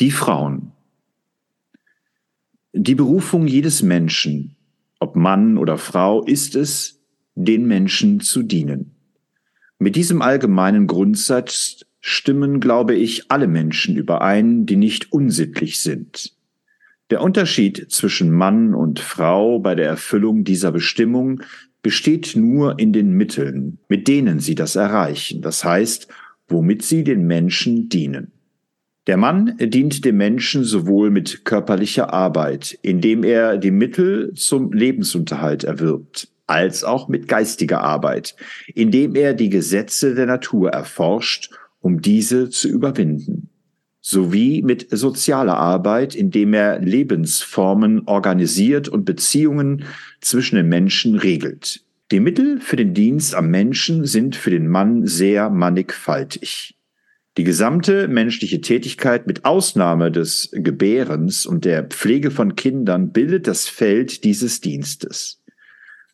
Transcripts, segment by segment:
Die Frauen. Die Berufung jedes Menschen, ob Mann oder Frau, ist es, den Menschen zu dienen. Mit diesem allgemeinen Grundsatz stimmen, glaube ich, alle Menschen überein, die nicht unsittlich sind. Der Unterschied zwischen Mann und Frau bei der Erfüllung dieser Bestimmung besteht nur in den Mitteln, mit denen sie das erreichen, das heißt, womit sie den Menschen dienen. Der Mann dient dem Menschen sowohl mit körperlicher Arbeit, indem er die Mittel zum Lebensunterhalt erwirbt, als auch mit geistiger Arbeit, indem er die Gesetze der Natur erforscht, um diese zu überwinden, sowie mit sozialer Arbeit, indem er Lebensformen organisiert und Beziehungen zwischen den Menschen regelt. Die Mittel für den Dienst am Menschen sind für den Mann sehr mannigfaltig. Die gesamte menschliche Tätigkeit mit Ausnahme des Gebärens und der Pflege von Kindern bildet das Feld dieses Dienstes.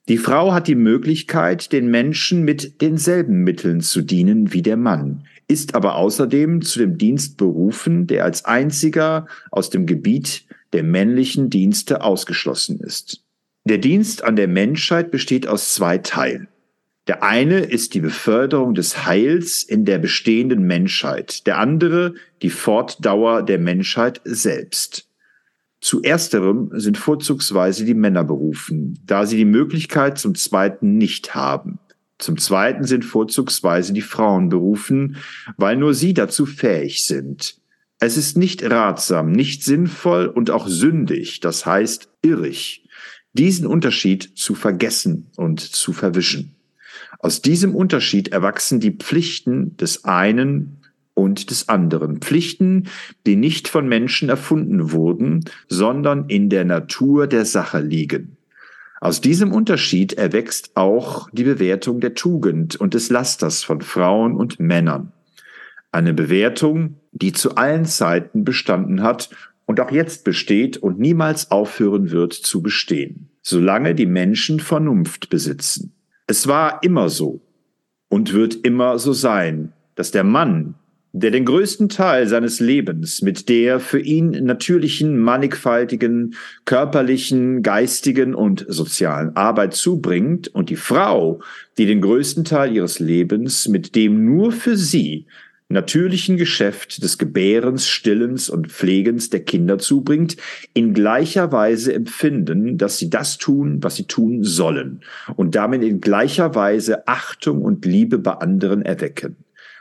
Die Frau hat die Möglichkeit, den Menschen mit denselben Mitteln zu dienen wie der Mann, ist aber außerdem zu dem Dienst berufen, der als einziger aus dem Gebiet der männlichen Dienste ausgeschlossen ist. Der Dienst an der Menschheit besteht aus zwei Teilen. Der eine ist die Beförderung des Heils in der bestehenden Menschheit, der andere die Fortdauer der Menschheit selbst. Zu ersterem sind vorzugsweise die Männer berufen, da sie die Möglichkeit zum zweiten nicht haben. Zum zweiten sind vorzugsweise die Frauen berufen, weil nur sie dazu fähig sind. Es ist nicht ratsam, nicht sinnvoll und auch sündig, das heißt irrig, diesen Unterschied zu vergessen und zu verwischen. Aus diesem Unterschied erwachsen die Pflichten des einen und des anderen. Pflichten, die nicht von Menschen erfunden wurden, sondern in der Natur der Sache liegen. Aus diesem Unterschied erwächst auch die Bewertung der Tugend und des Lasters von Frauen und Männern. Eine Bewertung, die zu allen Zeiten bestanden hat und auch jetzt besteht und niemals aufhören wird zu bestehen, solange die Menschen Vernunft besitzen. Es war immer so und wird immer so sein, dass der Mann, der den größten Teil seines Lebens mit der für ihn natürlichen, mannigfaltigen, körperlichen, geistigen und sozialen Arbeit zubringt, und die Frau, die den größten Teil ihres Lebens mit dem nur für sie natürlichen Geschäft des Gebärens, Stillens und Pflegens der Kinder zubringt, in gleicher Weise empfinden, dass sie das tun, was sie tun sollen und damit in gleicher Weise Achtung und Liebe bei anderen erwecken,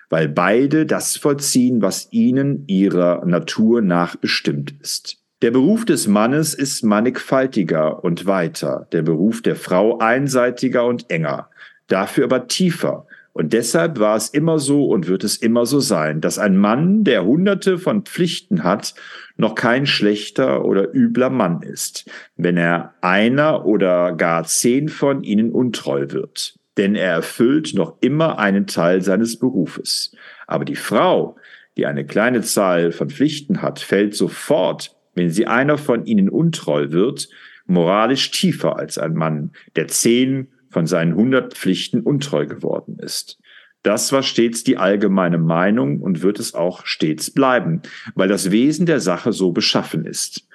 weil beide das vollziehen, was ihnen ihrer Natur nach bestimmt ist. Der Beruf des Mannes ist mannigfaltiger und weiter, der Beruf der Frau einseitiger und enger, dafür aber tiefer, und deshalb war es immer so und wird es immer so sein, dass ein Mann, der hunderte von Pflichten hat, noch kein schlechter oder übler Mann ist, wenn er einer oder gar zehn von ihnen untreu wird. Denn er erfüllt noch immer einen Teil seines Berufes. Aber die Frau, die eine kleine Zahl von Pflichten hat, fällt sofort, wenn sie einer von ihnen untreu wird, moralisch tiefer als ein Mann, der zehn von seinen hundert Pflichten untreu geworden ist. Das war stets die allgemeine Meinung und wird es auch stets bleiben, weil das Wesen der Sache so beschaffen ist.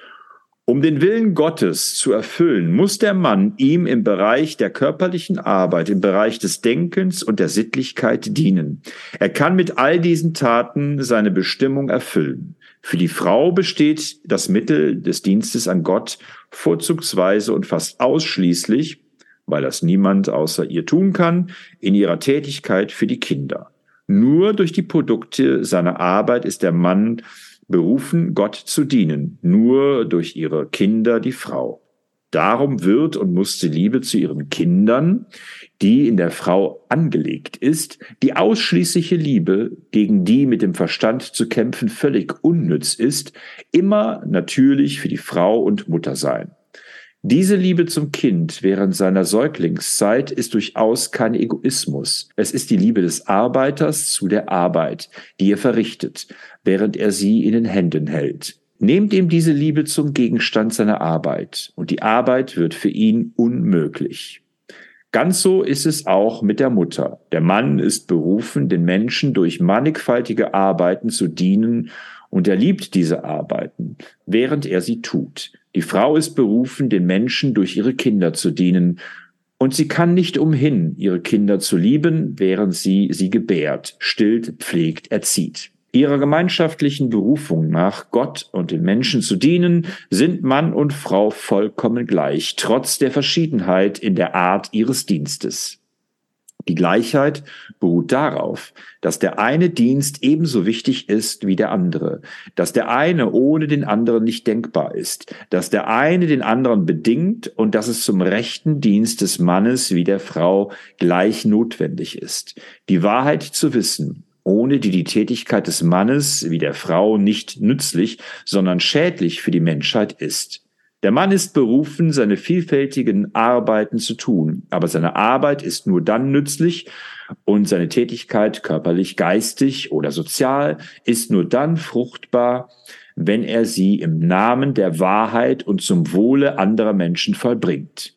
Um den Willen Gottes zu erfüllen, muss der Mann ihm im Bereich der körperlichen Arbeit, im Bereich des Denkens und der Sittlichkeit dienen. Er kann mit all diesen Taten seine Bestimmung erfüllen. Für die Frau besteht das Mittel des Dienstes an Gott vorzugsweise und fast ausschließlich weil das niemand außer ihr tun kann, in ihrer Tätigkeit für die Kinder. Nur durch die Produkte seiner Arbeit ist der Mann berufen, Gott zu dienen, nur durch ihre Kinder die Frau. Darum wird und muss die Liebe zu ihren Kindern, die in der Frau angelegt ist, die ausschließliche Liebe, gegen die mit dem Verstand zu kämpfen völlig unnütz ist, immer natürlich für die Frau und Mutter sein. Diese Liebe zum Kind während seiner Säuglingszeit ist durchaus kein Egoismus. Es ist die Liebe des Arbeiters zu der Arbeit, die er verrichtet, während er sie in den Händen hält. Nehmt ihm diese Liebe zum Gegenstand seiner Arbeit, und die Arbeit wird für ihn unmöglich. Ganz so ist es auch mit der Mutter. Der Mann ist berufen, den Menschen durch mannigfaltige Arbeiten zu dienen und er liebt diese Arbeiten, während er sie tut. Die Frau ist berufen, den Menschen durch ihre Kinder zu dienen, und sie kann nicht umhin, ihre Kinder zu lieben, während sie sie gebärt, stillt, pflegt, erzieht. Ihrer gemeinschaftlichen Berufung nach, Gott und den Menschen zu dienen, sind Mann und Frau vollkommen gleich, trotz der Verschiedenheit in der Art ihres Dienstes. Die Gleichheit beruht darauf, dass der eine Dienst ebenso wichtig ist wie der andere, dass der eine ohne den anderen nicht denkbar ist, dass der eine den anderen bedingt und dass es zum rechten Dienst des Mannes wie der Frau gleich notwendig ist. Die Wahrheit zu wissen, ohne die die Tätigkeit des Mannes wie der Frau nicht nützlich, sondern schädlich für die Menschheit ist. Der Mann ist berufen, seine vielfältigen Arbeiten zu tun, aber seine Arbeit ist nur dann nützlich und seine Tätigkeit körperlich, geistig oder sozial ist nur dann fruchtbar, wenn er sie im Namen der Wahrheit und zum Wohle anderer Menschen vollbringt.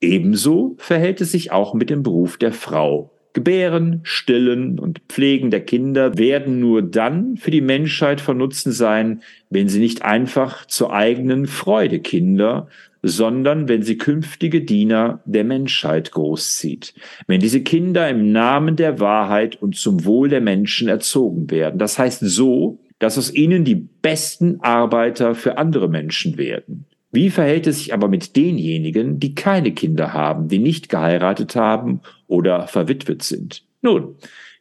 Ebenso verhält es sich auch mit dem Beruf der Frau. Gebären, Stillen und Pflegen der Kinder werden nur dann für die Menschheit von Nutzen sein, wenn sie nicht einfach zur eigenen Freude Kinder, sondern wenn sie künftige Diener der Menschheit großzieht. Wenn diese Kinder im Namen der Wahrheit und zum Wohl der Menschen erzogen werden. Das heißt so, dass aus ihnen die besten Arbeiter für andere Menschen werden. Wie verhält es sich aber mit denjenigen, die keine Kinder haben, die nicht geheiratet haben oder verwitwet sind? Nun,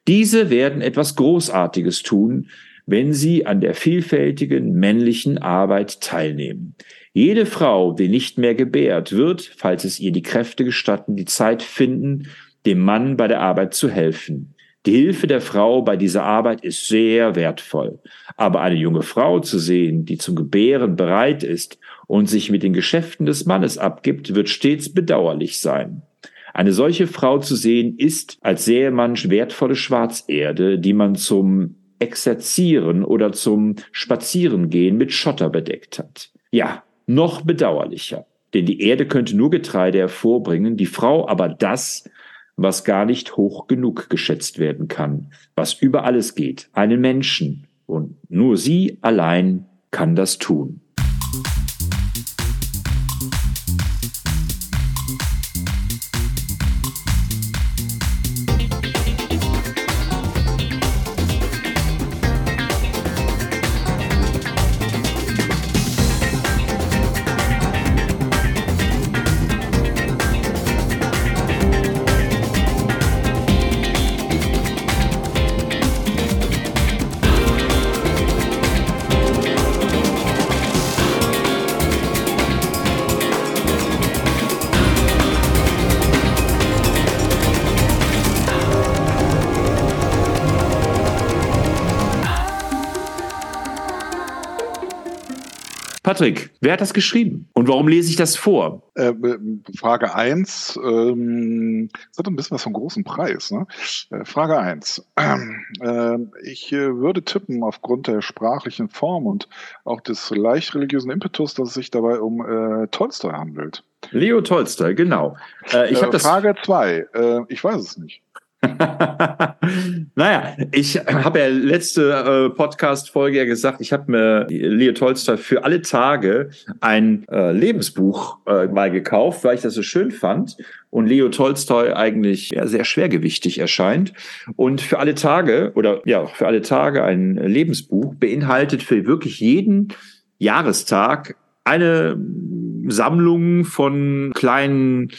diese werden etwas Großartiges tun, wenn sie an der vielfältigen männlichen Arbeit teilnehmen. Jede Frau, die nicht mehr gebärt, wird, falls es ihr die Kräfte gestatten, die Zeit finden, dem Mann bei der Arbeit zu helfen. Die Hilfe der Frau bei dieser Arbeit ist sehr wertvoll. Aber eine junge Frau zu sehen, die zum Gebären bereit ist und sich mit den Geschäften des Mannes abgibt, wird stets bedauerlich sein. Eine solche Frau zu sehen ist, als sähe man wertvolle Schwarzerde, die man zum Exerzieren oder zum Spazierengehen mit Schotter bedeckt hat. Ja, noch bedauerlicher, denn die Erde könnte nur Getreide hervorbringen, die Frau aber das, was gar nicht hoch genug geschätzt werden kann, was über alles geht, einen Menschen, und nur sie allein kann das tun. Patrick, wer hat das geschrieben? Und warum lese ich das vor? Äh, Frage 1, ähm, das hat ein bisschen was vom großen Preis. Ne? Äh, Frage 1. Äh, ich äh, würde tippen, aufgrund der sprachlichen Form und auch des leicht religiösen Impetus, dass es sich dabei um äh, Tolstoi handelt. Leo Tolstoi, genau. Äh, ich das Frage 2, ich weiß es nicht. naja, ich habe ja letzte äh, Podcast-Folge ja gesagt, ich habe mir Leo Tolstoy für alle Tage ein äh, Lebensbuch äh, mal gekauft, weil ich das so schön fand und Leo Tolstoy eigentlich ja, sehr schwergewichtig erscheint. Und für alle Tage oder ja, für alle Tage ein Lebensbuch beinhaltet für wirklich jeden Jahrestag eine Sammlung von kleinen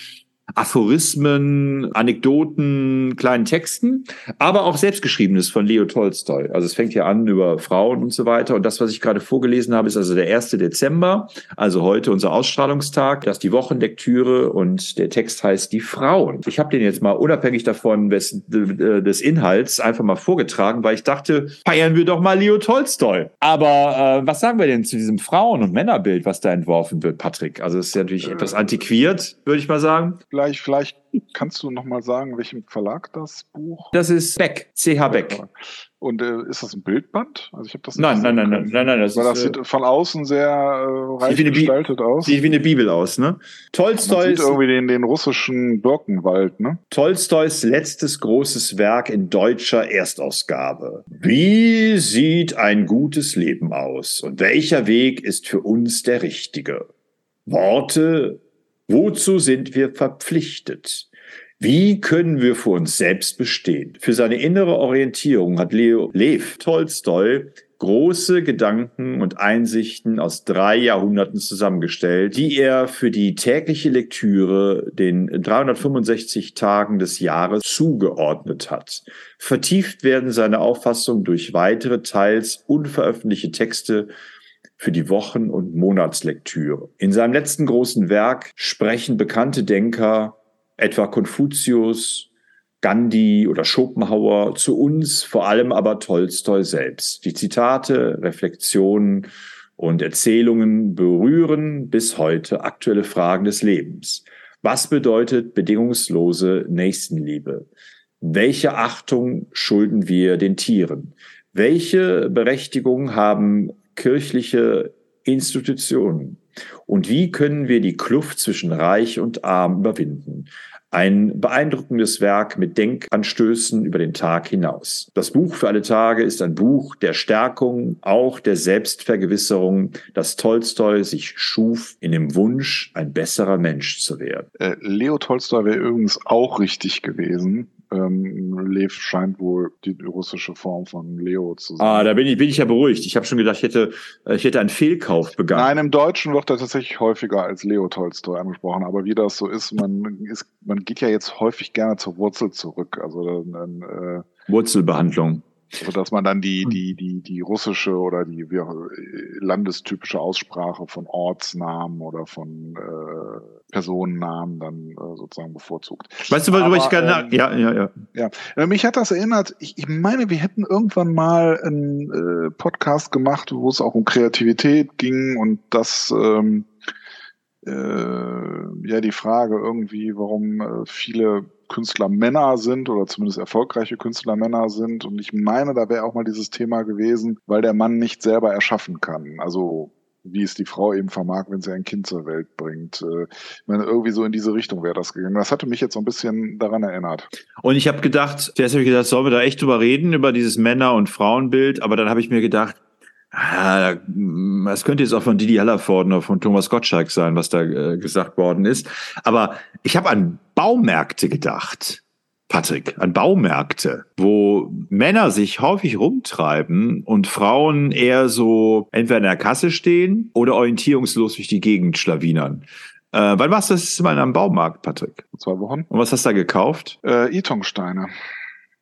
Aphorismen, Anekdoten, kleinen Texten, aber auch selbstgeschriebenes von Leo Tolstoy. Also es fängt ja an über Frauen und so weiter. Und das, was ich gerade vorgelesen habe, ist also der 1. Dezember, also heute unser Ausstrahlungstag. Das ist die Wochenlektüre und der Text heißt Die Frauen. Ich habe den jetzt mal unabhängig davon des, des Inhalts einfach mal vorgetragen, weil ich dachte, feiern wir doch mal Leo Tolstoy. Aber äh, was sagen wir denn zu diesem Frauen- und Männerbild, was da entworfen wird, Patrick? Also es ist ja natürlich äh, etwas antiquiert, würde ich mal sagen vielleicht, vielleicht kannst du noch mal sagen, welchem Verlag das Buch? Das ist Beck, CH Beck. Und äh, ist das ein Bildband? Also ich habe das nein, nein, nein, nein, nein, nein, das Weil das ist, sieht von außen sehr äh, reich gestaltet aus. Sieht wie eine Bibel aus, ne? Tolstoi sieht irgendwie den, den russischen Birkenwald, ne? Tolstois letztes großes Werk in deutscher Erstausgabe. Wie sieht ein gutes Leben aus und welcher Weg ist für uns der richtige? Worte, wozu sind wir verpflichtet? Wie können wir für uns selbst bestehen? Für seine innere Orientierung hat Leo Lev Tolstoi große Gedanken und Einsichten aus drei Jahrhunderten zusammengestellt, die er für die tägliche Lektüre den 365 Tagen des Jahres zugeordnet hat. Vertieft werden seine Auffassungen durch weitere teils unveröffentlichte Texte für die Wochen- und Monatslektüre. In seinem letzten großen Werk sprechen bekannte Denker etwa Konfuzius, Gandhi oder Schopenhauer, zu uns vor allem aber Tolstoi selbst. Die Zitate, Reflexionen und Erzählungen berühren bis heute aktuelle Fragen des Lebens. Was bedeutet bedingungslose Nächstenliebe? Welche Achtung schulden wir den Tieren? Welche Berechtigung haben kirchliche Institutionen? Und wie können wir die Kluft zwischen Reich und Arm überwinden? Ein beeindruckendes Werk mit Denkanstößen über den Tag hinaus. Das Buch für alle Tage ist ein Buch der Stärkung, auch der Selbstvergewisserung, dass Tolstoi sich schuf in dem Wunsch, ein besserer Mensch zu werden. Äh, Leo Tolstoi wäre übrigens auch richtig gewesen. Ähm, Lev scheint wohl die russische Form von Leo zu sein. Ah, da bin ich, bin ich ja beruhigt. Ich habe schon gedacht, ich hätte, äh, ich hätte einen Fehlkauf begangen. Nein, im Deutschen wird er tatsächlich häufiger als Leo Tolstoi angesprochen. Aber wie das so ist, man ist, man geht ja jetzt häufig gerne zur Wurzel zurück. Also dann, äh, Wurzelbehandlung. Also dass man dann die, die, die, die russische oder die wie, landestypische Aussprache von Ortsnamen oder von äh, Personennamen dann äh, sozusagen bevorzugt. Weißt du, worüber ich gerne. Ähm, ja, ja, ja. Ja, äh, mich hat das erinnert. Ich, ich meine, wir hätten irgendwann mal einen äh, Podcast gemacht, wo es auch um Kreativität ging und das. Ähm, äh, ja, die Frage irgendwie, warum äh, viele Künstler Männer sind oder zumindest erfolgreiche Künstler Männer sind. Und ich meine, da wäre auch mal dieses Thema gewesen, weil der Mann nicht selber erschaffen kann. Also wie es die Frau eben vermag, wenn sie ein Kind zur Welt bringt. Äh, ich meine, irgendwie so in diese Richtung wäre das gegangen. Das hatte mich jetzt so ein bisschen daran erinnert. Und ich habe gedacht, zuerst habe ich gedacht, sollen wir da echt drüber reden, über dieses Männer- und Frauenbild, aber dann habe ich mir gedacht, ah, das könnte jetzt auch von Didi Hallerford oder von Thomas Gottschalk sein, was da äh, gesagt worden ist. Aber ich habe an Baumärkte gedacht. Patrick, an Baumärkte, wo Männer sich häufig rumtreiben und Frauen eher so entweder in der Kasse stehen oder orientierungslos durch die Gegend schlawinern. Äh, wann warst du das mal in einem Baumarkt, Patrick? Zwei Wochen. Und was hast du da gekauft? Äh, Itongsteine.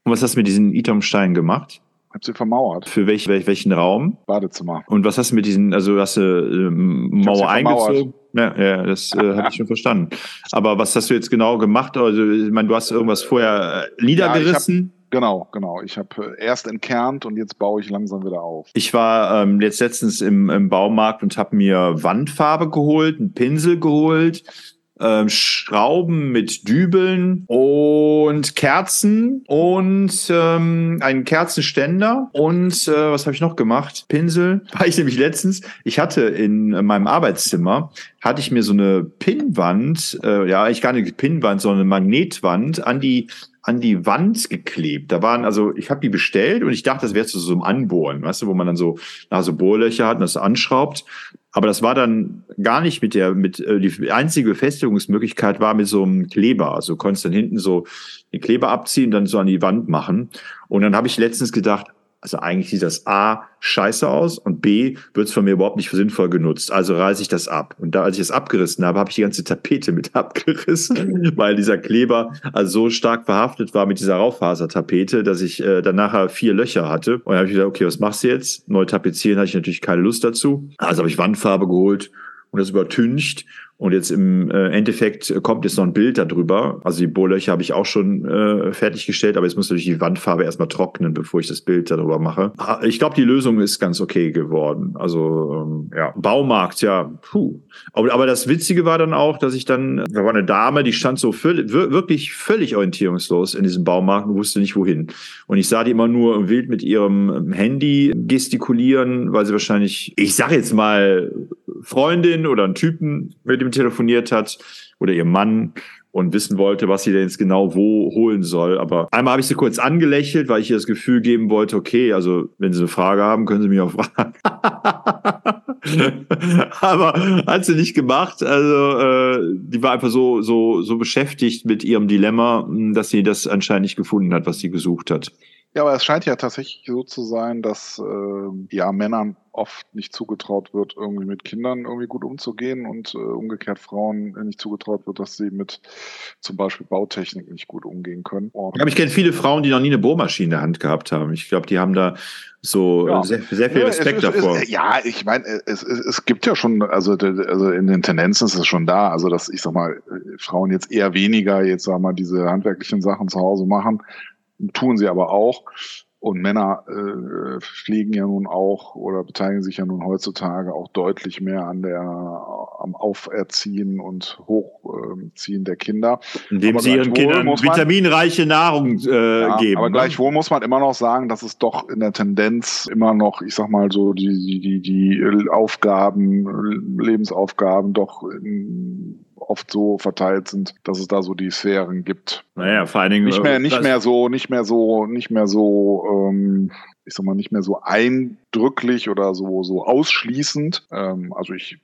Und was hast du mit diesen Itongsteinen gemacht? Hab sie vermauert. Für welch, welch, welchen Raum? Badezimmer. Und was hast du mit diesen, also hast du äh, Mauer eingezogen? Ja, ja, das äh, habe ich schon verstanden. Aber was hast du jetzt genau gemacht? Also, ich meine, du hast irgendwas vorher äh, niedergerissen. Ja, Genau, genau. Ich habe äh, erst entkernt und jetzt baue ich langsam wieder auf. Ich war ähm, jetzt letztens im, im Baumarkt und habe mir Wandfarbe geholt, einen Pinsel geholt, ähm, Schrauben mit Dübeln und Kerzen und ähm, einen Kerzenständer und äh, was habe ich noch gemacht? Pinsel. War ich nämlich letztens. Ich hatte in meinem Arbeitszimmer hatte ich mir so eine Pinnwand, äh, ja, ich gar nicht Pinnwand, sondern eine Magnetwand an die an die Wand geklebt. Da waren, also ich habe die bestellt und ich dachte, das wäre zu so einem Anbohren, weißt du, wo man dann so, na, so Bohrlöcher hat und das anschraubt. Aber das war dann gar nicht mit der, mit, äh, die einzige Befestigungsmöglichkeit war mit so einem Kleber. Also du konntest dann hinten so die Kleber abziehen dann so an die Wand machen. Und dann habe ich letztens gedacht, also eigentlich sieht das A scheiße aus und B wird es von mir überhaupt nicht für sinnvoll genutzt. Also reiße ich das ab. Und da, als ich es abgerissen habe, habe ich die ganze Tapete mit abgerissen, weil dieser Kleber also so stark verhaftet war mit dieser Raufasertapete, dass ich äh, dann nachher vier Löcher hatte. Und dann habe ich gesagt, okay, was machst du jetzt? Neu tapezieren hatte ich natürlich keine Lust dazu. Also habe ich Wandfarbe geholt und das übertüncht und jetzt im äh, Endeffekt kommt jetzt noch ein Bild darüber. Also die Bohrlöcher habe ich auch schon äh, fertiggestellt, aber jetzt muss natürlich die Wandfarbe erstmal trocknen, bevor ich das Bild darüber mache. Ah, ich glaube, die Lösung ist ganz okay geworden. Also ähm, ja, Baumarkt, ja, puh. Aber, aber das Witzige war dann auch, dass ich dann, da war eine Dame, die stand so völlig, wirklich völlig orientierungslos in diesem Baumarkt und wusste nicht wohin. Und ich sah die immer nur wild mit ihrem Handy gestikulieren, weil sie wahrscheinlich, ich sage jetzt mal, Freundin oder einen Typen mit dem telefoniert hat oder ihr Mann und wissen wollte, was sie denn jetzt genau wo holen soll. Aber einmal habe ich sie kurz angelächelt, weil ich ihr das Gefühl geben wollte, okay, also wenn Sie eine Frage haben, können Sie mich auch fragen. Aber hat sie nicht gemacht. Also äh, die war einfach so so so beschäftigt mit ihrem Dilemma, dass sie das anscheinend nicht gefunden hat, was sie gesucht hat. Ja, aber es scheint ja tatsächlich so zu sein, dass äh, ja Männern oft nicht zugetraut wird, irgendwie mit Kindern irgendwie gut umzugehen und äh, umgekehrt Frauen nicht zugetraut wird, dass sie mit zum Beispiel Bautechnik nicht gut umgehen können. Und ich kenne viele Frauen, die noch nie eine Bohrmaschine in der Hand gehabt haben. Ich glaube, die haben da so ja. sehr, sehr, viel Respekt ja, es, davor. Es, ja, ich meine, es, es, es gibt ja schon, also, also in den Tendenzen ist es schon da, also dass ich sag mal, Frauen jetzt eher weniger jetzt sag mal diese handwerklichen Sachen zu Hause machen, tun sie aber auch. Und Männer äh, fliegen ja nun auch oder beteiligen sich ja nun heutzutage auch deutlich mehr an der am Auferziehen und Hochziehen der Kinder. Indem aber sie ihren Kindern man, vitaminreiche Nahrung äh, ja, geben. Aber ne? gleichwohl muss man immer noch sagen, dass es doch in der Tendenz immer noch, ich sag mal so, die, die, die Aufgaben, Lebensaufgaben doch in, oft so verteilt sind, dass es da so die Sphären gibt. Naja, vor allen Dingen nicht mehr, nicht mehr so, nicht mehr so, nicht mehr so, ähm, ich sag mal, nicht mehr so eindrücklich oder so, so ausschließend. Ähm, also ich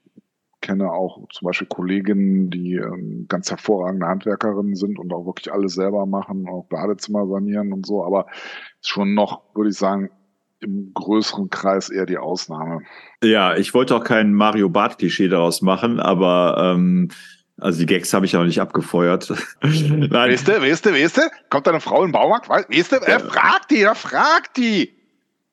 kenne auch zum Beispiel Kolleginnen, die ähm, ganz hervorragende Handwerkerinnen sind und auch wirklich alles selber machen, auch Badezimmer sanieren und so, aber schon noch, würde ich sagen, im größeren Kreis eher die Ausnahme. Ja, ich wollte auch kein Mario Bart-Klischee daraus machen, aber ähm, also die Gags habe ich ja noch nicht abgefeuert. Nein. Weißt du, weißt du, weißt du? Kommt eine Frau im Baumarkt? Weißt du, er fragt die, er fragt die.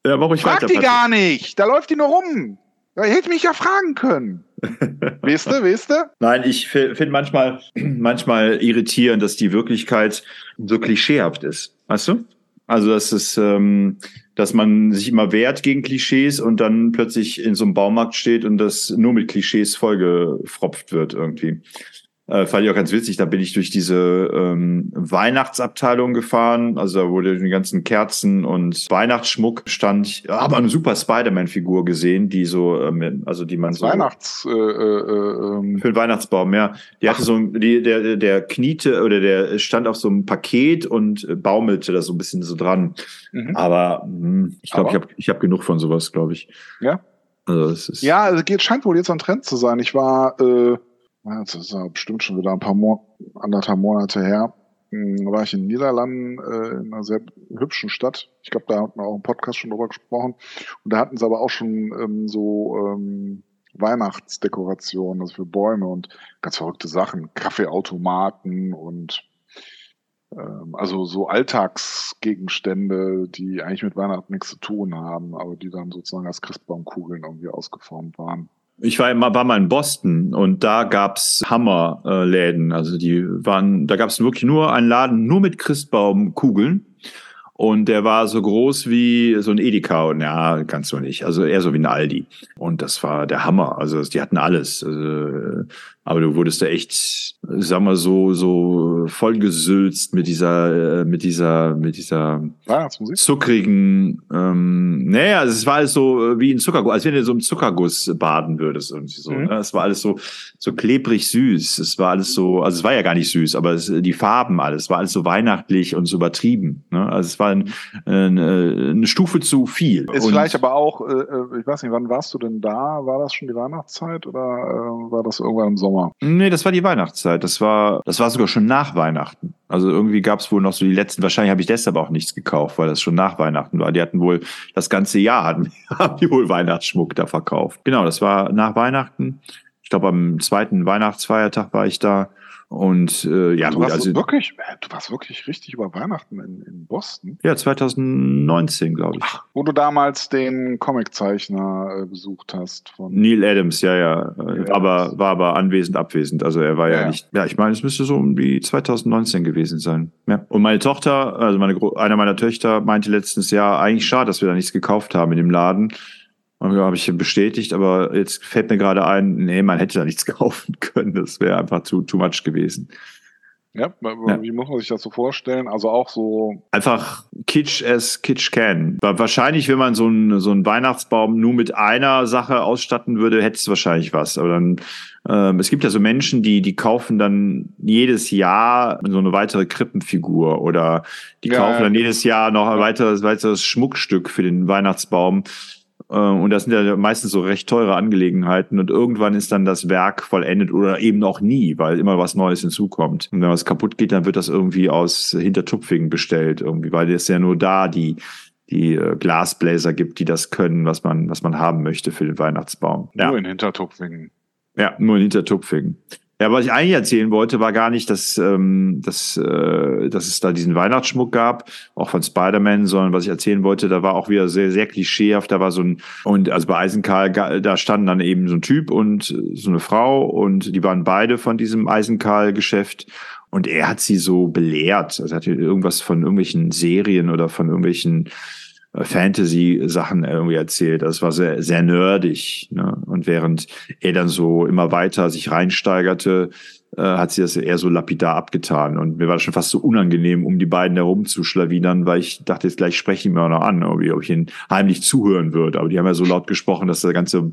Ja, mach ich Frag weiter. die gar nicht. Da läuft die nur rum. Da hätte mich ja fragen können. weißt du, weißt du? Nein, ich finde manchmal, manchmal irritierend, dass die Wirklichkeit so klischeehaft ist. Weißt du? Also, das ist, ähm, dass man sich immer wehrt gegen Klischees und dann plötzlich in so einem Baumarkt steht und das nur mit Klischees vollgefropft wird irgendwie. Äh, fand ich auch ganz witzig, da bin ich durch diese ähm, Weihnachtsabteilung gefahren, also da wurde die ganzen Kerzen und Weihnachtsschmuck stand, aber eine super Spider-Man-Figur gesehen, die so, ähm, also die man so... Weihnachts... Äh, äh, ähm, für den Weihnachtsbaum, ja. Die Ach. hatte so, die, der, der kniete oder der stand auf so einem Paket und baumelte da so ein bisschen so dran. Mhm. Aber mh, hm, ich glaube, ich habe ich hab genug von sowas, glaube ich. Ja. Also es ist ja, also geht, scheint wohl jetzt ein Trend zu sein. Ich war... Äh das ist ja bestimmt schon wieder ein paar Mo anderthalb Monate her, hm, war ich in den Niederlanden äh, in einer sehr hübschen Stadt. Ich glaube, da hatten wir auch im Podcast schon drüber gesprochen. Und da hatten sie aber auch schon ähm, so ähm, Weihnachtsdekorationen, also für Bäume und ganz verrückte Sachen, Kaffeeautomaten und ähm, also so Alltagsgegenstände, die eigentlich mit Weihnachten nichts zu tun haben, aber die dann sozusagen als Christbaumkugeln irgendwie ausgeformt waren. Ich war, war mal in Boston und da gab's Hammerläden. Also die waren, da gab's wirklich nur einen Laden nur mit Christbaumkugeln. Und der war so groß wie so ein Edeka. Und ja, kannst du nicht. Also eher so wie ein Aldi. Und das war der Hammer. Also die hatten alles. Also, aber du wurdest da echt, sag mal so, so vollgesülzt mit dieser, mit dieser, mit dieser zuckrigen, ähm, naja, also es war alles so wie ein Zuckerguss, als wenn du so im Zuckerguss baden würdest irgendwie so. Mhm. Ne? Es war alles so, so klebrig süß. Es war alles so, also es war ja gar nicht süß, aber es, die Farben alles, war alles so weihnachtlich und so übertrieben. Ne? Also es war ein, ein, eine Stufe zu viel. Ist und vielleicht aber auch, äh, äh, ich weiß nicht, wann warst du denn da? War das schon die Weihnachtszeit oder äh, war das irgendwann im Sommer? Sommer. Nee, das war die Weihnachtszeit. Das war, das war sogar schon nach Weihnachten. Also irgendwie gab es wohl noch so die letzten, wahrscheinlich habe ich deshalb auch nichts gekauft, weil das schon nach Weihnachten war. Die hatten wohl das ganze Jahr hatten, haben die wohl Weihnachtsschmuck da verkauft. Genau, das war nach Weihnachten. Ich glaube, am zweiten Weihnachtsfeiertag war ich da. Und äh, ja, du gut, warst also wirklich, äh, du warst wirklich richtig über Weihnachten in, in Boston. ja, 2019, glaube ich. Wo du damals den Comiczeichner äh, besucht hast von Neil Adams, ja, ja, äh, Neil aber Adams. war aber anwesend, abwesend. Also er war ja, Ja, nicht. Ja, ich meine, es müsste so um die 2019 gewesen sein. Ja. Und meine Tochter, also meine einer meiner Töchter, meinte letztens ja, eigentlich schade, dass wir da nichts gekauft haben in dem Laden. Und ja, habe ich bestätigt, aber jetzt fällt mir gerade ein, nee, man hätte da nichts kaufen können. Das wäre einfach zu too much gewesen. Ja, Ja. wie muss man sich das so vorstellen? Also auch so, Einfach Kitsch as Kitsch can. Wa- Wahrscheinlich, wenn man so einen, so einen Weihnachtsbaum nur mit einer Sache ausstatten würde, hätte es wahrscheinlich was. Aber dann, ähm, es gibt ja so Menschen, die, die kaufen dann jedes Jahr so eine weitere Krippenfigur oder die Ja, kaufen dann jedes Jahr noch ein weiteres, weiteres Schmuckstück für den Weihnachtsbaum. Äh, Und das sind ja meistens so recht teure Angelegenheiten und irgendwann ist dann das Werk vollendet oder eben auch nie, weil immer was Neues hinzukommt. Und wenn was kaputt geht, dann wird das irgendwie aus Hintertupfingen bestellt, irgendwie, weil es ja nur da die, die äh, Glasbläser gibt, die das können, was man, was man haben möchte für den Weihnachtsbaum. Ja. nur in Hintertupfingen. Ja, nur in Hintertupfingen. Ja, was ich eigentlich erzählen wollte, war gar nicht, dass, ähm, dass, äh, dass es da diesen Weihnachtsschmuck gab, auch von Spider-Man, sondern was ich erzählen wollte, da war auch wieder sehr, sehr klischeehaft. Da war so ein, und also bei Eisenkarl, da standen dann eben so ein Typ und so eine Frau und die waren beide von diesem Eisenkarl-Geschäft. Und er hat sie so belehrt. Also er hat irgendwas von irgendwelchen Serien oder von irgendwelchen Fantasy-Sachen irgendwie erzählt. Das war sehr, sehr nerdig. Ne? Und während er dann so immer weiter sich reinsteigerte, äh, hat sie das eher so lapidar abgetan. Und mir war das schon fast so unangenehm, um die beiden herumzuschlawinern, weil ich dachte, jetzt gleich spreche ich mir auch noch an, ob ich ihnen heimlich zuhören würde. Aber die haben ja so laut gesprochen, dass der ganze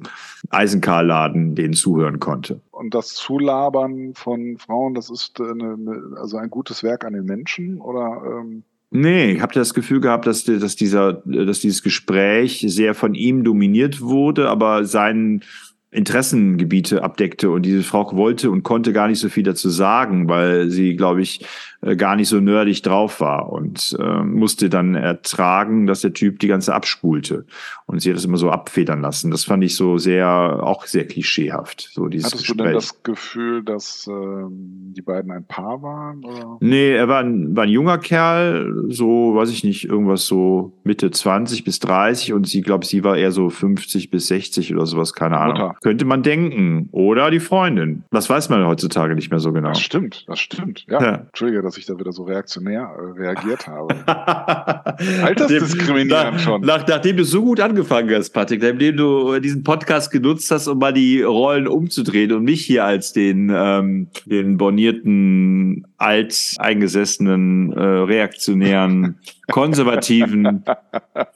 Eisenkarladen denen zuhören konnte. Und das Zulabern von Frauen, das ist äh, eine, also ein gutes Werk an den Menschen oder ähm, Nee, ich habe das Gefühl gehabt, dass, dass, dieser, dass dieses Gespräch sehr von ihm dominiert wurde, aber sein Interessengebiete abdeckte. Und diese Frau wollte und konnte gar nicht so viel dazu sagen, weil sie, glaube ich, äh, gar nicht so nerdig drauf war und äh, musste dann ertragen, dass der Typ die ganze abspulte und sie hat das immer so abfedern lassen. Das fand ich so sehr, auch sehr klischeehaft, so dieses hattest du Gespräch. denn das Gefühl, dass ähm, die beiden ein Paar waren? Oder? Nee, er war ein, war ein junger Kerl, so, weiß ich nicht, irgendwas so Mitte 20 bis 30 und sie, glaube sie war eher so 50 bis 60 oder sowas, keine Ahnung. Mutter. Könnte man denken. Oder die Freundin. Das weiß man heutzutage nicht mehr so genau. Das stimmt, das stimmt. Ja. Ja. Entschuldige, dass ich da wieder so reaktionär äh, reagiert habe. Altersdiskriminierend nach, schon. Nach, nachdem du so gut angefangen hast, Patrick, nachdem du diesen Podcast genutzt hast, um mal die Rollen umzudrehen und mich hier als den, ähm, den bornierten, alteingesessenen, äh, reaktionären, konservativen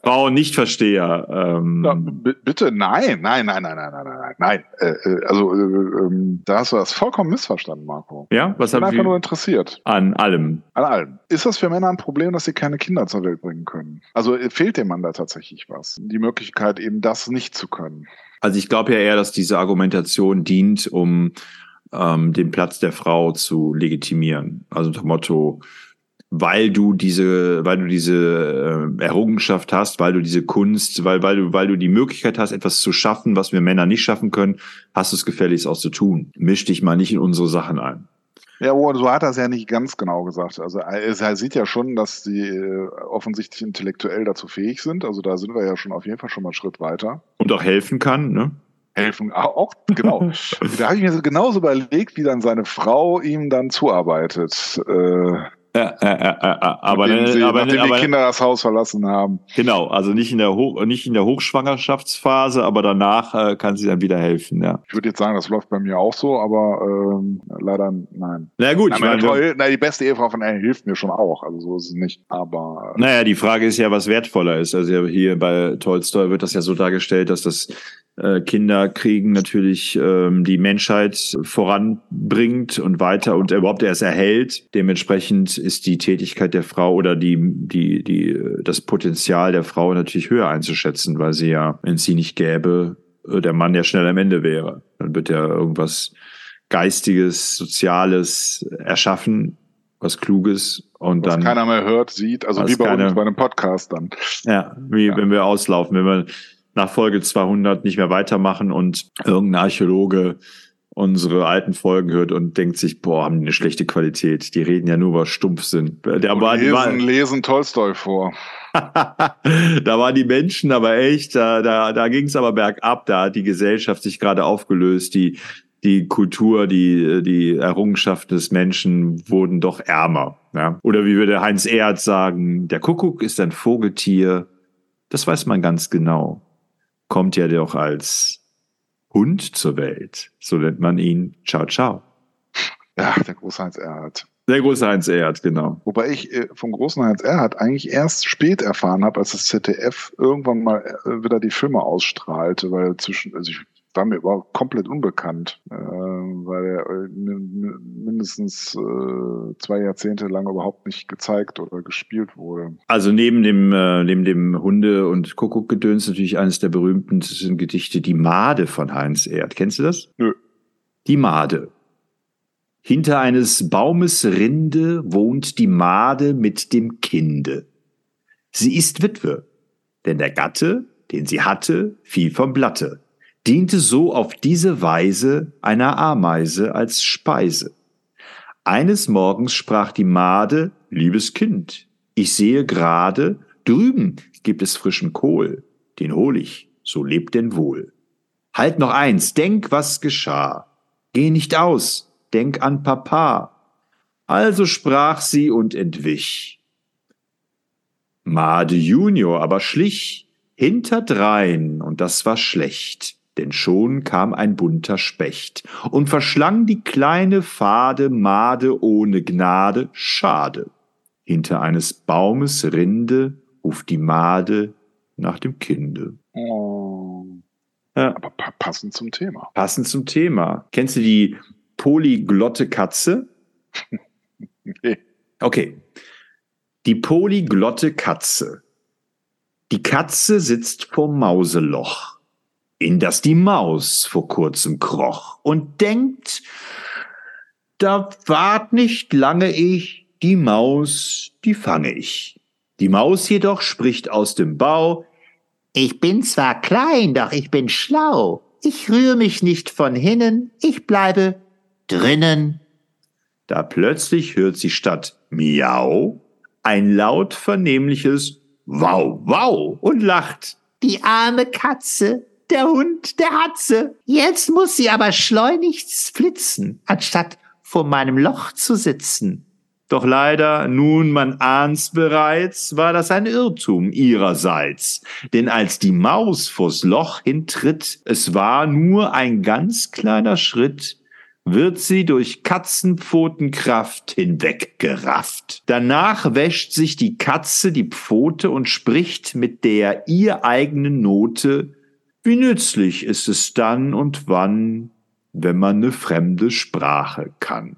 Frauennichtversteher. Ähm, Ja, b- bitte, nein, nein, nein, nein, nein, nein, nein, nein, nein. Äh, äh, also, äh, ähm, da hast du das vollkommen missverstanden, Marco. ja, was Ich bin einfach nur interessiert. an allem? An allem. Ist das für Männer ein Problem, dass sie keine Kinder zur Welt bringen können? Also äh, fehlt dem Mann da tatsächlich was? Die Möglichkeit, eben das nicht zu können. Also ich glaube ja eher, dass diese Argumentation dient, um ähm, den Platz der Frau zu legitimieren. Also dem Motto, weil du diese, weil du diese äh, Errungenschaft hast, weil du diese Kunst, weil, weil du, weil du die Möglichkeit hast, etwas zu schaffen, was wir Männer nicht schaffen können, hast du es gefälligst auch zu tun. Misch dich mal nicht in unsere Sachen ein. Ja, so hat er es ja nicht ganz genau gesagt. Also er, er sieht ja schon, dass sie äh, offensichtlich intellektuell dazu fähig sind. Also da sind wir ja schon auf jeden Fall schon mal einen Schritt weiter. Und auch helfen kann, ne? Helfen auch, genau. da habe ich mir so genauso überlegt, wie dann seine Frau ihm dann zuarbeitet. Äh, Ja, äh, äh, äh, aber, nachdem sie, aber, nachdem aber die Kinder das Haus verlassen haben. genau, also nicht in der Hoch, nicht in der Hochschwangerschaftsphase, aber danach äh, kann sie dann wieder helfen, ja. Ich würde jetzt sagen, das läuft bei mir auch so, aber ähm, leider nein. Na gut, Na, ich meine toll, na, die beste Ehefrau von er hilft mir schon auch. Also so ist es nicht. Aber äh, Naja, die Frage ist ja, was wertvoller ist. Also hier bei Tolstoi wird das ja so dargestellt, dass das äh, Kinderkriegen natürlich ähm, die Menschheit voranbringt und weiter und überhaupt erst erhält. Dementsprechend ist die Tätigkeit der Frau oder die, die, die, das Potenzial der Frau natürlich höher einzuschätzen, weil sie ja, wenn es sie nicht gäbe, äh, der Mann ja schnell am Ende wäre. Dann wird ja irgendwas Geistiges, Soziales erschaffen, was Kluges und was dann keiner mehr hört, sieht. Also wie bei keiner- uns bei einem Podcast dann. Ja, wie Ja. wenn wir auslaufen, wenn wir nach Folge 200 nicht mehr weitermachen und irgendein Archäologe unsere alten Folgen hört und denkt sich, boah, haben die eine schlechte Qualität. Die reden ja nur über Stumpfsinn. Der war, lesen, war, lesen Tolstoi vor. da waren die Menschen aber echt, da, da, da ging es aber bergab, da hat die Gesellschaft sich gerade aufgelöst, die, die Kultur, die, die Errungenschaften des Menschen wurden doch ärmer. Ja? Oder wie würde Heinz Erhardt sagen, der Kuckuck ist ein Vogeltier, das weiß man ganz genau. Kommt ja doch als Hund zur Welt. So nennt man ihn. Ciao, ciao. Ja, der große Heinz Erhardt. Der große Heinz Erhardt, genau. Wobei ich äh, vom großen Heinz Erhardt eigentlich erst spät erfahren habe, als das ZDF irgendwann mal äh, wieder die Filme ausstrahlte, weil zwischen, also ich war mir überhaupt komplett unbekannt, äh, weil er äh, mindestens äh, zwei Jahrzehnte lang überhaupt nicht gezeigt oder gespielt wurde. Also neben dem, äh, neben dem Hunde- und Kuckuckgedöns natürlich eines der berühmtesten Gedichte, Die Made von Heinz Erd. Kennst du das? Nö. Die Made. Hinter eines Baumes Rinde wohnt die Made mit dem Kinde. Sie ist Witwe, denn der Gatte, den sie hatte, fiel vom Blatte diente so auf diese Weise einer Ameise als Speise. Eines Morgens sprach die Made, liebes Kind, ich sehe gerade, drüben gibt es frischen Kohl, den hol ich, so lebt denn wohl. Halt noch eins, denk, was geschah. Geh nicht aus, denk an Papa. Also sprach sie und entwich. Made Junior aber schlich hinterdrein, und das war schlecht denn schon kam ein bunter Specht und verschlang die kleine fade Made ohne Gnade, schade. Hinter eines Baumes Rinde ruft die Made nach dem Kinde. Oh. Ja. Aber pa passend zum Thema. Passend zum Thema. Kennst du die polyglotte Katze? nee. Okay. Die polyglotte Katze. Die Katze sitzt vorm Mauseloch in das die Maus vor kurzem kroch und denkt, da wart nicht lange ich, die Maus, die fange ich. Die Maus jedoch spricht aus dem Bau, ich bin zwar klein, doch ich bin schlau. Ich rühr mich nicht von hinnen, ich bleibe drinnen. Da plötzlich hört sie statt Miau ein laut vernehmliches Wow, wow und lacht. Die arme Katze, der Hund, der Hatze. Jetzt muss sie aber schleunigst flitzen, anstatt vor meinem Loch zu sitzen. Doch leider, nun man ahnt's bereits, war das ein Irrtum ihrerseits. Denn als die Maus vors Loch hintritt, es war nur ein ganz kleiner Schritt, wird sie durch Katzenpfotenkraft hinweggerafft. Danach wäscht sich die Katze die Pfote und spricht mit der ihr eigenen Note wie nützlich ist es dann und wann, wenn man eine fremde Sprache kann?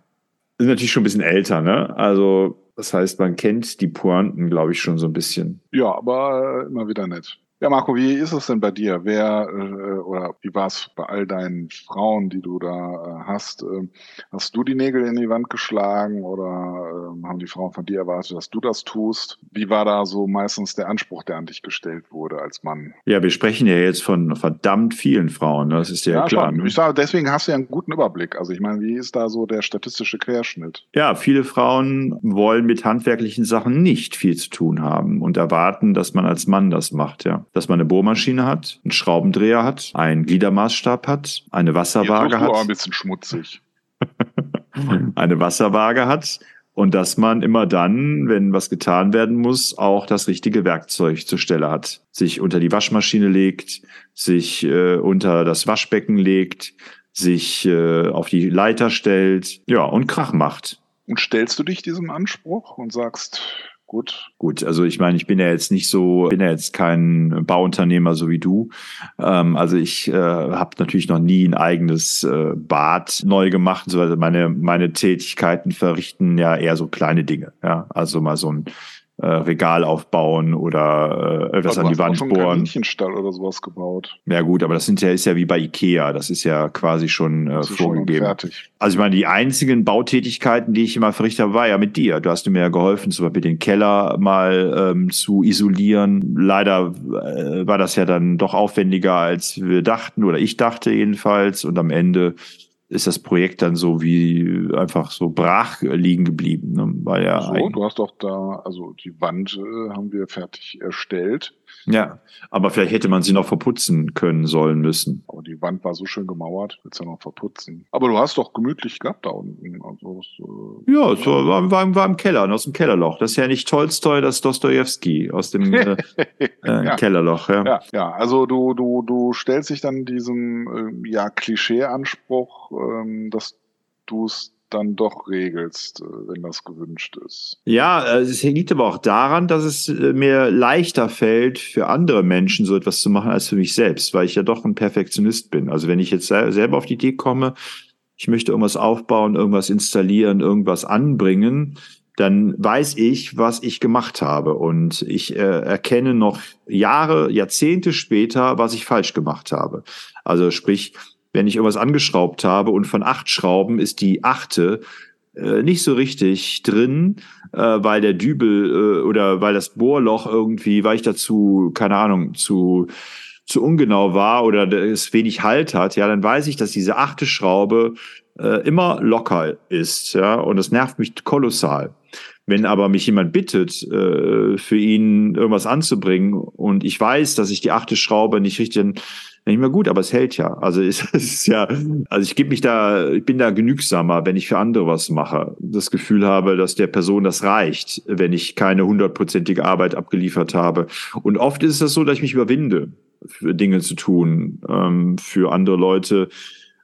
Das ist natürlich schon ein bisschen älter, ne? Also, das heißt, man kennt die Pointen, glaube ich, schon so ein bisschen. Ja, aber immer wieder nett. Ja, Marco, wie ist es denn bei dir? Wer äh, oder wie war es bei all deinen Frauen, die du da äh, hast? Äh, hast du die Nägel in die Wand geschlagen oder äh, haben die Frauen von dir erwartet, dass du das tust? Wie war da so meistens der Anspruch, der an dich gestellt wurde als Mann? Ja, wir sprechen ja jetzt von verdammt vielen Frauen, ne? das ist ja, ja klar. Ne? Ich sage, deswegen hast du ja einen guten Überblick. Also ich meine, wie ist da so der statistische Querschnitt? Ja, viele Frauen wollen mit handwerklichen Sachen nicht viel zu tun haben und erwarten, dass man als Mann das macht, ja dass man eine Bohrmaschine hat, einen Schraubendreher hat, einen Gliedermaßstab hat, eine Wasserwaage hat. ein bisschen schmutzig. eine Wasserwaage hat und dass man immer dann, wenn was getan werden muss, auch das richtige Werkzeug zur Stelle hat. Sich unter die Waschmaschine legt, sich äh, unter das Waschbecken legt, sich äh, auf die Leiter stellt, ja, und Krach macht. Und stellst du dich diesem Anspruch und sagst, Gut. Gut, also ich meine, ich bin ja jetzt nicht so, bin ja jetzt kein Bauunternehmer so wie du. Ähm, also ich äh, habe natürlich noch nie ein eigenes äh, Bad neu gemacht. So, also meine, meine Tätigkeiten verrichten ja eher so kleine Dinge. Ja, also mal so ein äh, Regal aufbauen oder äh, etwas an die Wand bohren. Kaninchenstall oder sowas gebaut. Ja gut, aber das sind ja, ist ja wie bei Ikea. Das ist ja quasi schon äh, vorgegeben. Schon also ich meine, die einzigen Bautätigkeiten, die ich immer verrichtet habe, war ja mit dir. Du hast mir ja geholfen, zum Beispiel den Keller mal ähm, zu isolieren. Leider äh, war das ja dann doch aufwendiger, als wir dachten oder ich dachte jedenfalls. Und am Ende ist das Projekt dann so wie einfach so brach liegen geblieben. Ne? Weil ja so, du hast doch da, also die Wand äh, haben wir fertig erstellt. Ja, aber vielleicht hätte man sie noch verputzen können sollen müssen. Aber die Wand war so schön gemauert, willst ja noch verputzen. Aber du hast doch gemütlich gehabt da unten. Also, das, äh, ja, es war, war, war, im Keller, aus dem Kellerloch. Das ist ja nicht Tolstoi, das ist Dostoevsky aus dem äh, äh, ja. Kellerloch. Ja. ja. Ja, also du, du, du stellst dich dann diesem äh, ja, Klischee-Anspruch, ähm, dass du es dann doch regelst, äh, wenn das gewünscht ist. Ja, es liegt aber auch daran, dass es äh, mir leichter fällt, für andere Menschen so etwas zu machen als für mich selbst, weil ich ja doch ein Perfektionist bin. Also wenn ich jetzt selber auf die Idee komme, ich möchte irgendwas aufbauen, irgendwas installieren, irgendwas anbringen, dann weiß ich, was ich gemacht habe. Und ich äh, erkenne noch Jahre, Jahrzehnte später, was ich falsch gemacht habe. Also sprich, wenn ich irgendwas angeschraubt habe und von acht Schrauben ist die achte äh, nicht so richtig drin, äh, weil der Dübel äh, oder weil das Bohrloch irgendwie, weil ich dazu, keine Ahnung, zu zu ungenau war oder es wenig Halt hat, ja, dann weiß ich, dass diese achte Schraube äh, immer locker ist, ja, und das nervt mich kolossal. Wenn aber mich jemand bittet, äh, für ihn irgendwas anzubringen und ich weiß, dass ich die achte Schraube nicht richtig nicht mehr gut, aber es hält ja. Also es, ist ja, also ich gebe mich da, ich bin da genügsamer, wenn ich für andere was mache. Das Gefühl habe, dass der Person das reicht, wenn ich keine hundertprozentige Arbeit abgeliefert habe. Und oft ist es so, dass ich mich überwinde, Dinge zu tun, ähm, für andere Leute.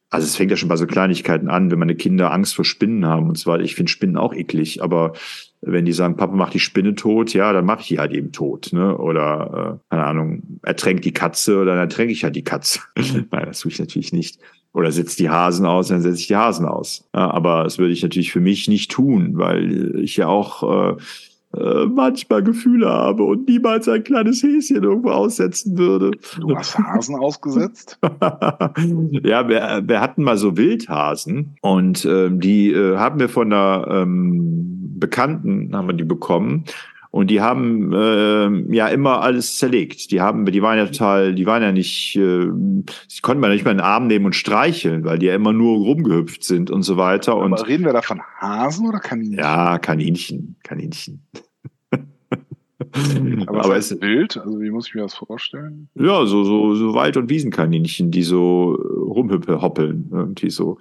Also es fängt ja schon bei so Kleinigkeiten an, wenn meine Kinder Angst vor Spinnen haben und zwar, ich finde Spinnen auch eklig, aber wenn die sagen, Papa macht die Spinne tot, ja, dann mache ich die halt eben tot, ne? Oder äh, keine Ahnung, ertränkt die Katze oder dann ertränke ich halt die Katze. Nein, das tue ich natürlich nicht. Oder setzt die Hasen aus, dann setze ich die Hasen aus. Ja, aber das würde ich natürlich für mich nicht tun, weil ich ja auch äh, äh, manchmal Gefühle habe und niemals ein kleines Häschen irgendwo aussetzen würde. Du hast Hasen ausgesetzt? ja, wir, wir, hatten mal so Wildhasen und ähm, die äh, haben wir von einer ähm, Bekannten, haben wir die bekommen. Und die haben äh, ja immer alles zerlegt. Die haben, die waren ja total, die waren ja nicht, äh, sie konnten man nicht mal in den Arm nehmen und streicheln, weil die ja immer nur rumgehüpft sind und so weiter. Aber und reden wir da von Hasen oder Kaninchen? Ja, Kaninchen, Kaninchen. Aber, Aber es ist wild, also wie muss ich mir das vorstellen? Ja, so, so, so Wald- und Wiesenkaninchen, die so rumhoppeln, irgendwie so.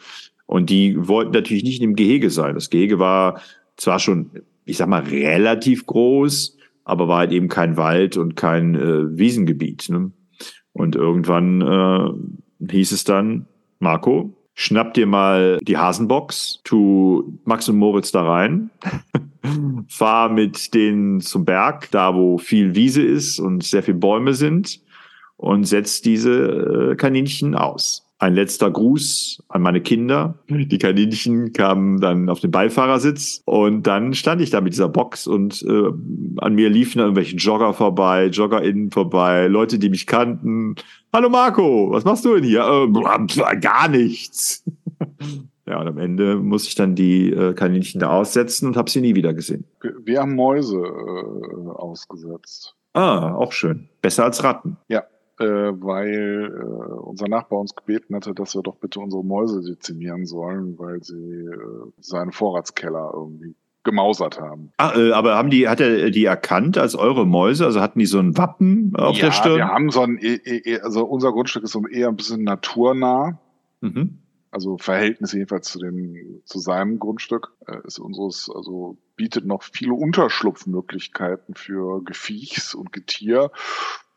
Und die wollten natürlich nicht in dem Gehege sein. Das Gehege war zwar schon ich sag mal, relativ groß, aber war halt eben kein Wald und kein äh, Wiesengebiet. Ne? Und irgendwann äh, hieß es dann, Marco, schnapp dir mal die Hasenbox, tu Max und Moritz da rein, fahr mit denen zum Berg, da wo viel Wiese ist und sehr viele Bäume sind und setz diese äh, Kaninchen aus ein letzter Gruß an meine Kinder. Die Kaninchen kamen dann auf den Beifahrersitz und dann stand ich da mit dieser Box und äh, an mir liefen dann irgendwelche Jogger vorbei, JoggerInnen vorbei, Leute, die mich kannten. Hallo Marco, was machst du denn hier? Äh, gar nichts. ja, und am Ende muss ich dann die äh, Kaninchen da aussetzen und habe sie nie wieder gesehen. Wir haben Mäuse äh, ausgesetzt. Ah, auch schön. Besser als Ratten. Ja, äh, weil äh, unser Nachbar uns gebeten hatte, dass wir doch bitte unsere Mäuse dezimieren sollen, weil sie äh, seinen Vorratskeller irgendwie gemausert haben. Ah, äh, aber haben die, hat er die erkannt als eure Mäuse? Also hatten die so ein Wappen auf ja, der Stirn? Wir haben so ein, e, e, e, also unser Grundstück ist so eher ein bisschen naturnah. Mhm. Also Verhältnis jedenfalls zu dem, zu seinem Grundstück äh, ist unseres, also bietet noch viele Unterschlupfmöglichkeiten für Geviechs und Getier.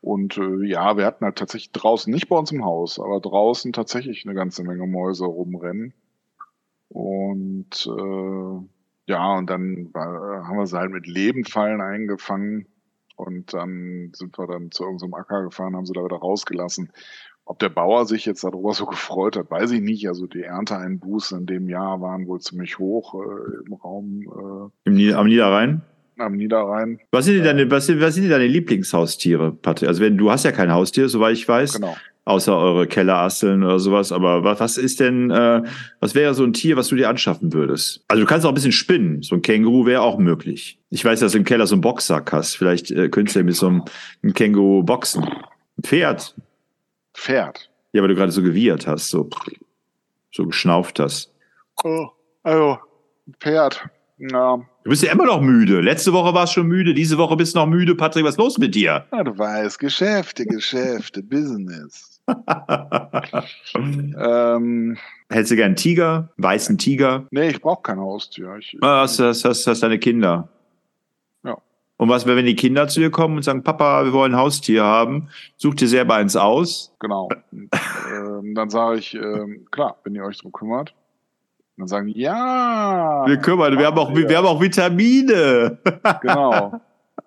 Und äh, ja, wir hatten halt tatsächlich draußen, nicht bei uns im Haus, aber draußen tatsächlich eine ganze Menge Mäuse rumrennen. Und äh, ja, und dann war, haben wir sie halt mit Lebenfallen eingefangen. Und dann sind wir dann zu irgendeinem Acker gefahren, haben sie da wieder rausgelassen. Ob der Bauer sich jetzt darüber so gefreut hat, weiß ich nicht. Also die Ernteeinbußen in dem Jahr waren wohl ziemlich hoch äh, im Raum. Äh, Im, am Niederrhein? Am Niederrhein. Was sind, deine, was, sind, was sind deine Lieblingshaustiere, Patrick? Also wenn du hast ja kein Haustier, soweit ich weiß. Genau. Außer eure Kellerasseln oder sowas. Aber was, was ist denn, äh, was wäre so ein Tier, was du dir anschaffen würdest? Also du kannst auch ein bisschen spinnen. So ein Känguru wäre auch möglich. Ich weiß, dass du im Keller so einen Boxsack hast. Vielleicht äh, könntest du ja mit so einem, einem Känguru boxen. Ein Pferd. Pferd. Ja, weil du gerade so gewiehert hast. So. so geschnauft hast. Oh, also, Pferd. Ja. Du bist ja immer noch müde. Letzte Woche warst du schon müde, diese Woche bist du noch müde. Patrick, was ist los mit dir? ja, du weißt, Geschäfte, Geschäfte, Business. ähm, Hättest du gern einen Tiger, weißen Tiger? nee, ich brauche kein Haustier. Ich, Ah, Hast, hast, hast, hast deine Kinder. Ja. Und was, wenn die Kinder zu dir kommen und sagen, Papa, wir wollen ein Haustier haben, such dir selber eins aus. Genau. Und, ähm, dann sage ich, ähm, klar, wenn ihr euch drum kümmert. Und dann sagen die, ja. Wir kümmern, wir haben auch, wir haben auch Vitamine. Genau.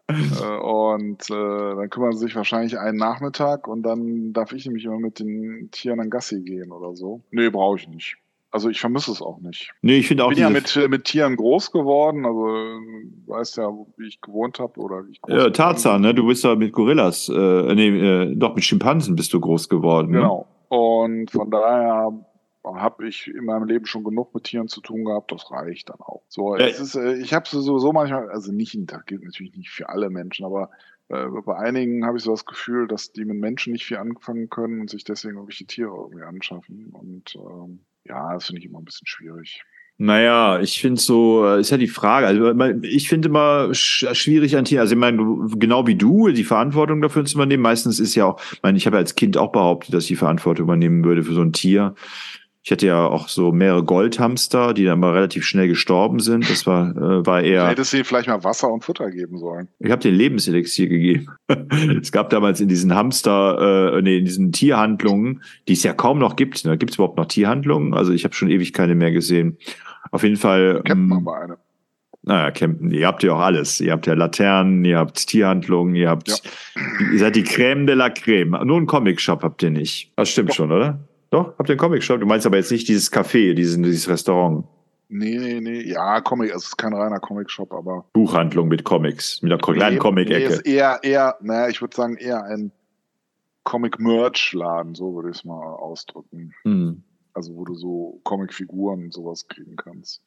äh, und äh, dann kümmern sie sich wahrscheinlich einen Nachmittag und dann darf ich nämlich immer mit den Tieren an Gassi gehen oder so. Nee, brauche ich nicht. Also ich vermisse es auch nicht. Nee, ich finde auch Ich bin ja mit, äh, mit Tieren groß geworden, also äh, du weißt ja, wie ich gewohnt habe oder wie ich groß Ja, geworden Tarzan, ne? Du bist ja mit Gorillas, äh, nee, äh, doch mit Schimpansen bist du groß geworden. Ne? Genau. Und von daher habe ich in meinem Leben schon genug mit Tieren zu tun gehabt. Das reicht dann auch. So, Ja. es ist, äh, ich habe sowieso manchmal, also nicht, das gilt natürlich nicht für alle Menschen, aber äh, bei einigen habe ich so das Gefühl, dass die mit Menschen nicht viel anfangen können und sich deswegen irgendwelche Tiere irgendwie anschaffen. Und ähm, ja, das finde ich immer ein bisschen schwierig. Naja, ich finde so, äh, ist ja die Frage. Also man- ich finde immer sch schwierig an Tieren. Also ich meine, genau wie du, die Verantwortung dafür zu übernehmen. Meistens ist ja auch, ich meine, ich habe ja als Kind auch behauptet, dass ich die Verantwortung übernehmen würde für so ein Tier. Ich hatte ja auch so mehrere Goldhamster, die dann mal relativ schnell gestorben sind. Das war, äh, war eher. hättest ihnen vielleicht mal Wasser und Futter geben sollen. Ich habe den Lebenselixier gegeben. es gab damals in diesen Hamster, äh, nee, in diesen Tierhandlungen, die es ja kaum noch gibt. Ne? Gibt es überhaupt noch Tierhandlungen? Also ich habe schon ewig keine mehr gesehen. Auf jeden Fall. Kennt ähm, man bei einem. naja, campen. Ihr habt ja auch alles. Ihr habt ja Laternen, ihr habt Tierhandlungen, ihr habt, Ja. ihr seid die Crème de la Crème. Nur einen Comic-Shop habt ihr nicht. Das stimmt Doch. schon, oder? Doch, habt ihr einen Comic-Shop? Du meinst aber jetzt nicht dieses Café, diesen, dieses Restaurant. Nee, nee, nee. Ja, Comic, es ist kein reiner Comic-Shop, aber Buchhandlung mit Comics, mit einer kleinen Nee, Comic-Ecke. Nee, ist eher, eher, naja, ich würde sagen, eher ein Comic-Merch-Laden, so würde ich es mal ausdrücken. Hm. Also, wo du so Comic-Figuren und sowas kriegen kannst.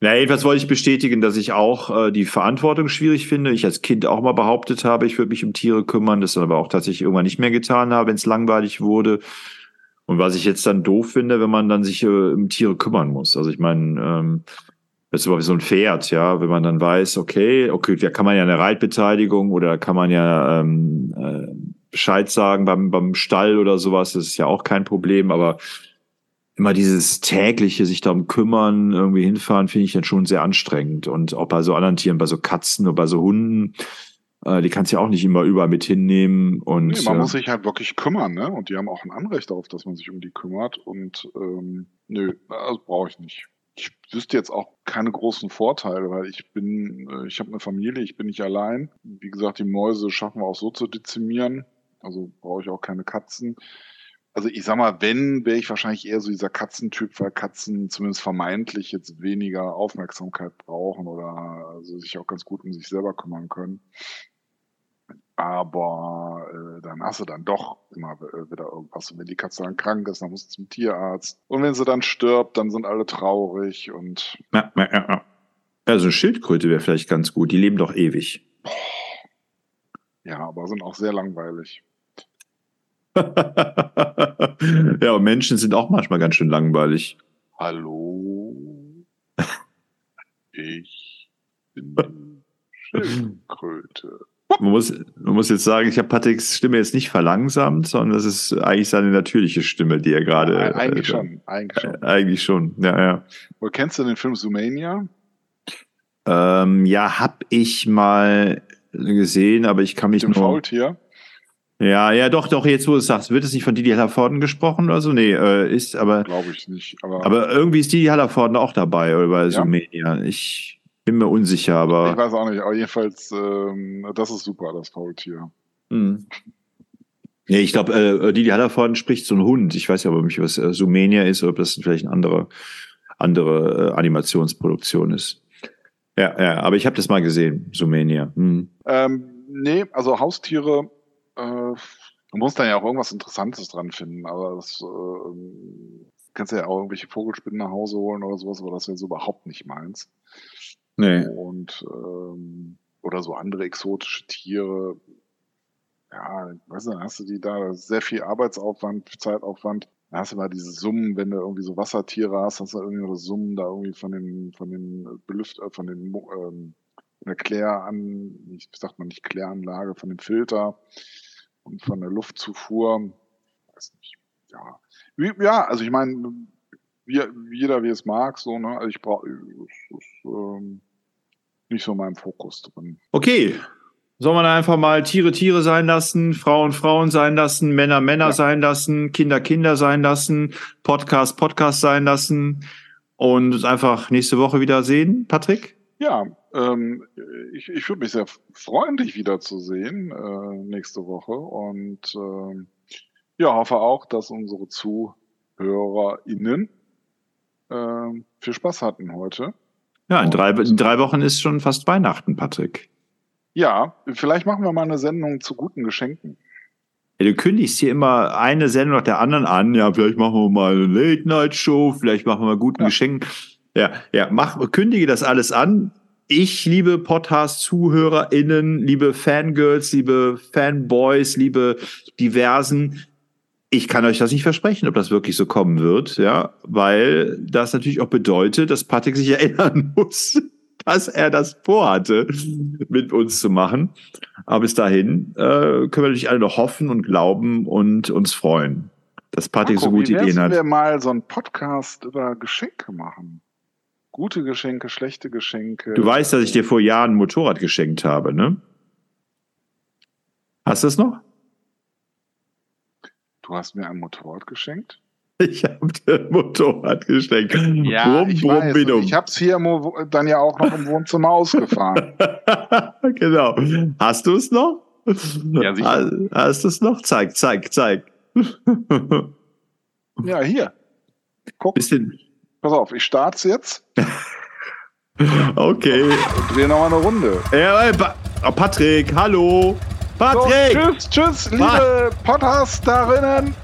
Na, jedenfalls wollte ich bestätigen, dass ich auch äh, die Verantwortung schwierig finde. Ich als Kind auch mal behauptet habe, ich würde mich um Tiere kümmern, das aber auch tatsächlich irgendwann nicht mehr getan habe, wenn es langweilig wurde. Und was ich jetzt dann doof finde, wenn man dann sich äh, um Tiere kümmern muss. Also ich meine, ähm, das ist so ein Pferd, ja, wenn man dann weiß, okay, okay, da kann man ja eine Reitbeteiligung oder kann man ja ähm, äh, Bescheid sagen beim, beim Stall oder sowas, das ist ja auch kein Problem, aber immer dieses tägliche sich darum kümmern, irgendwie hinfahren, finde ich dann schon sehr anstrengend. Und auch bei so anderen Tieren, bei so Katzen oder bei so Hunden, äh, die kannst du ja auch nicht immer überall mit hinnehmen. Und Nee, man äh, muss sich halt wirklich kümmern, ne? Und die haben auch ein Anrecht darauf, dass man sich um die kümmert. Und ähm, nö, also brauche ich nicht. Ich wüsste jetzt auch keine großen Vorteile, weil ich bin, äh, ich habe eine Familie, ich bin nicht allein. Wie gesagt, die Mäuse schaffen wir auch so zu dezimieren. Also brauche ich auch keine Katzen. Also ich sag mal, wenn, wäre ich wahrscheinlich eher so dieser Katzentyp, weil Katzen zumindest vermeintlich jetzt weniger Aufmerksamkeit brauchen oder also sich auch ganz gut um sich selber kümmern können. Aber äh, dann hast du dann doch immer äh, wieder irgendwas. Und wenn die Katze dann krank ist, dann musst du zum Tierarzt. Und wenn sie dann stirbt, dann sind alle traurig und ja, ja, ja, ja. Also Schildkröte wäre vielleicht ganz gut. Die leben doch ewig. ja, aber sind auch sehr langweilig. ja, und Menschen sind auch manchmal ganz schön langweilig. Hallo? Ich bin Schildkröte. Man muss, man muss jetzt sagen, ich habe Patricks Stimme jetzt nicht verlangsamt, sondern das ist eigentlich seine natürliche Stimme, die er gerade. Eig- eigentlich äh, schon, eigentlich schon. Äh, eigentlich schon, ja, ja. Oder kennst du den Film Zoomania? Ähm, ja, hab ich mal gesehen, aber ich kann mich Mit dem nur. Faultier? Ja, ja, doch, doch, jetzt wo du es sagst, wird es nicht von Didi Hallervorden gesprochen oder so? Nee, äh, ist, aber, Glaube ich nicht. Aber, aber irgendwie ist Didi Hallervorden auch dabei, oder bei Sumenia. Ich bin mir unsicher, ich aber. weiß auch nicht. Aber jedenfalls, ähm, das ist super, das Faultier. Hm. Nee, ich glaube, äh, Didi Hallervorden spricht so ein Hund. Ich weiß ja aber nicht, was äh, Sumenia ist oder ob das vielleicht eine andere, andere äh, Animationsproduktion ist. Ja, ja, aber ich habe das mal gesehen, Sumenia. Hm. Ähm, nee, also Haustiere, äh, man muss dann ja auch irgendwas Interessantes dran finden, aber das äh, kannst du ja auch irgendwelche Vogelspinnen nach Hause holen oder sowas, aber das wäre so überhaupt nicht meins. Nee. Und ähm, oder so andere exotische Tiere. Ja, weißt du, dann hast du die da, sehr viel Arbeitsaufwand, Zeitaufwand. Da hast du mal diese Summen, wenn du irgendwie so Wassertiere hast, hast du irgendwie das Summen da irgendwie von den, von den Belüft, äh, von den, ähm, der Kläran, ich sagt man nicht Kläranlage, von dem Filter und von der Luftzufuhr. Weiß nicht, ja. Ja, also ich meine, jeder wie es mag, so, ne? Also ich brauche, ähm, nicht so in meinem Fokus drin. Okay, soll man einfach mal Tiere Tiere sein lassen, Frauen Frauen sein lassen, Männer Männer ja. sein lassen, Kinder Kinder sein lassen, Podcast Podcast sein lassen und uns einfach nächste Woche wieder sehen, Patrick? Ja, ähm, ich, ich würde mich sehr freuen, dich wiederzusehen äh, nächste Woche und äh, ja, hoffe auch, dass unsere ZuhörerInnen äh, viel Spaß hatten heute. Ja, in drei, in drei Wochen ist schon fast Weihnachten, Patrick. Ja, vielleicht machen wir mal eine Sendung zu guten Geschenken. Ja, du kündigst hier immer eine Sendung nach der anderen an. Ja, vielleicht machen wir mal eine Late-Night-Show, vielleicht machen wir mal guten ja. Geschenken. Ja, ja, mach, kündige das alles an. Ich, liebe Podcast-ZuhörerInnen, liebe Fangirls, liebe Fanboys, liebe Diversen, ich kann euch das nicht versprechen, ob das wirklich so kommen wird, ja, weil das natürlich auch bedeutet, dass Patrick sich erinnern muss, dass er das vorhatte, mit uns zu machen. Aber bis dahin äh, können wir natürlich alle noch hoffen und glauben und uns freuen, dass Patrick Marco, so gute Ideen hat. wir mal so einen Podcast über Geschenke machen? Gute Geschenke, schlechte Geschenke. Du weißt, dass ich dir vor Jahren ein Motorrad geschenkt habe, ne? Hast du es noch? Du hast mir ein Motorrad geschenkt? Ich habe dir ein Motorrad geschenkt. Ja, brumm, ich, brumm, weiß, ich habe es hier dann ja auch noch im Wohnzimmer ausgefahren. genau. Hast du es noch? Ja, sicher. Hast du es noch? Zeig, zeig, zeig. ja, hier. Guck. Bisschen. Pass auf, ich starte jetzt. okay. Und drehe nochmal eine Runde. Ja, oh, Patrick, hallo. Patrick! So, tschüss, tschüss, liebe Podcasterinnen.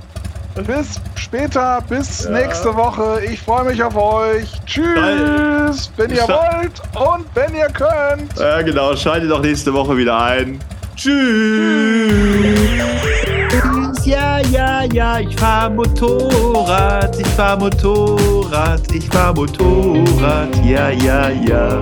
Bis später, bis ja. nächste Woche. Ich freue mich auf euch. Tschüss, wenn ihr wollt und wenn ihr könnt. Ja, genau. Schaltet doch nächste Woche wieder ein. Tschüss. Ja, ja, ja, ich fahr Motorrad, ich fahr Motorrad, ich fahr Motorrad, ja, ja, ja.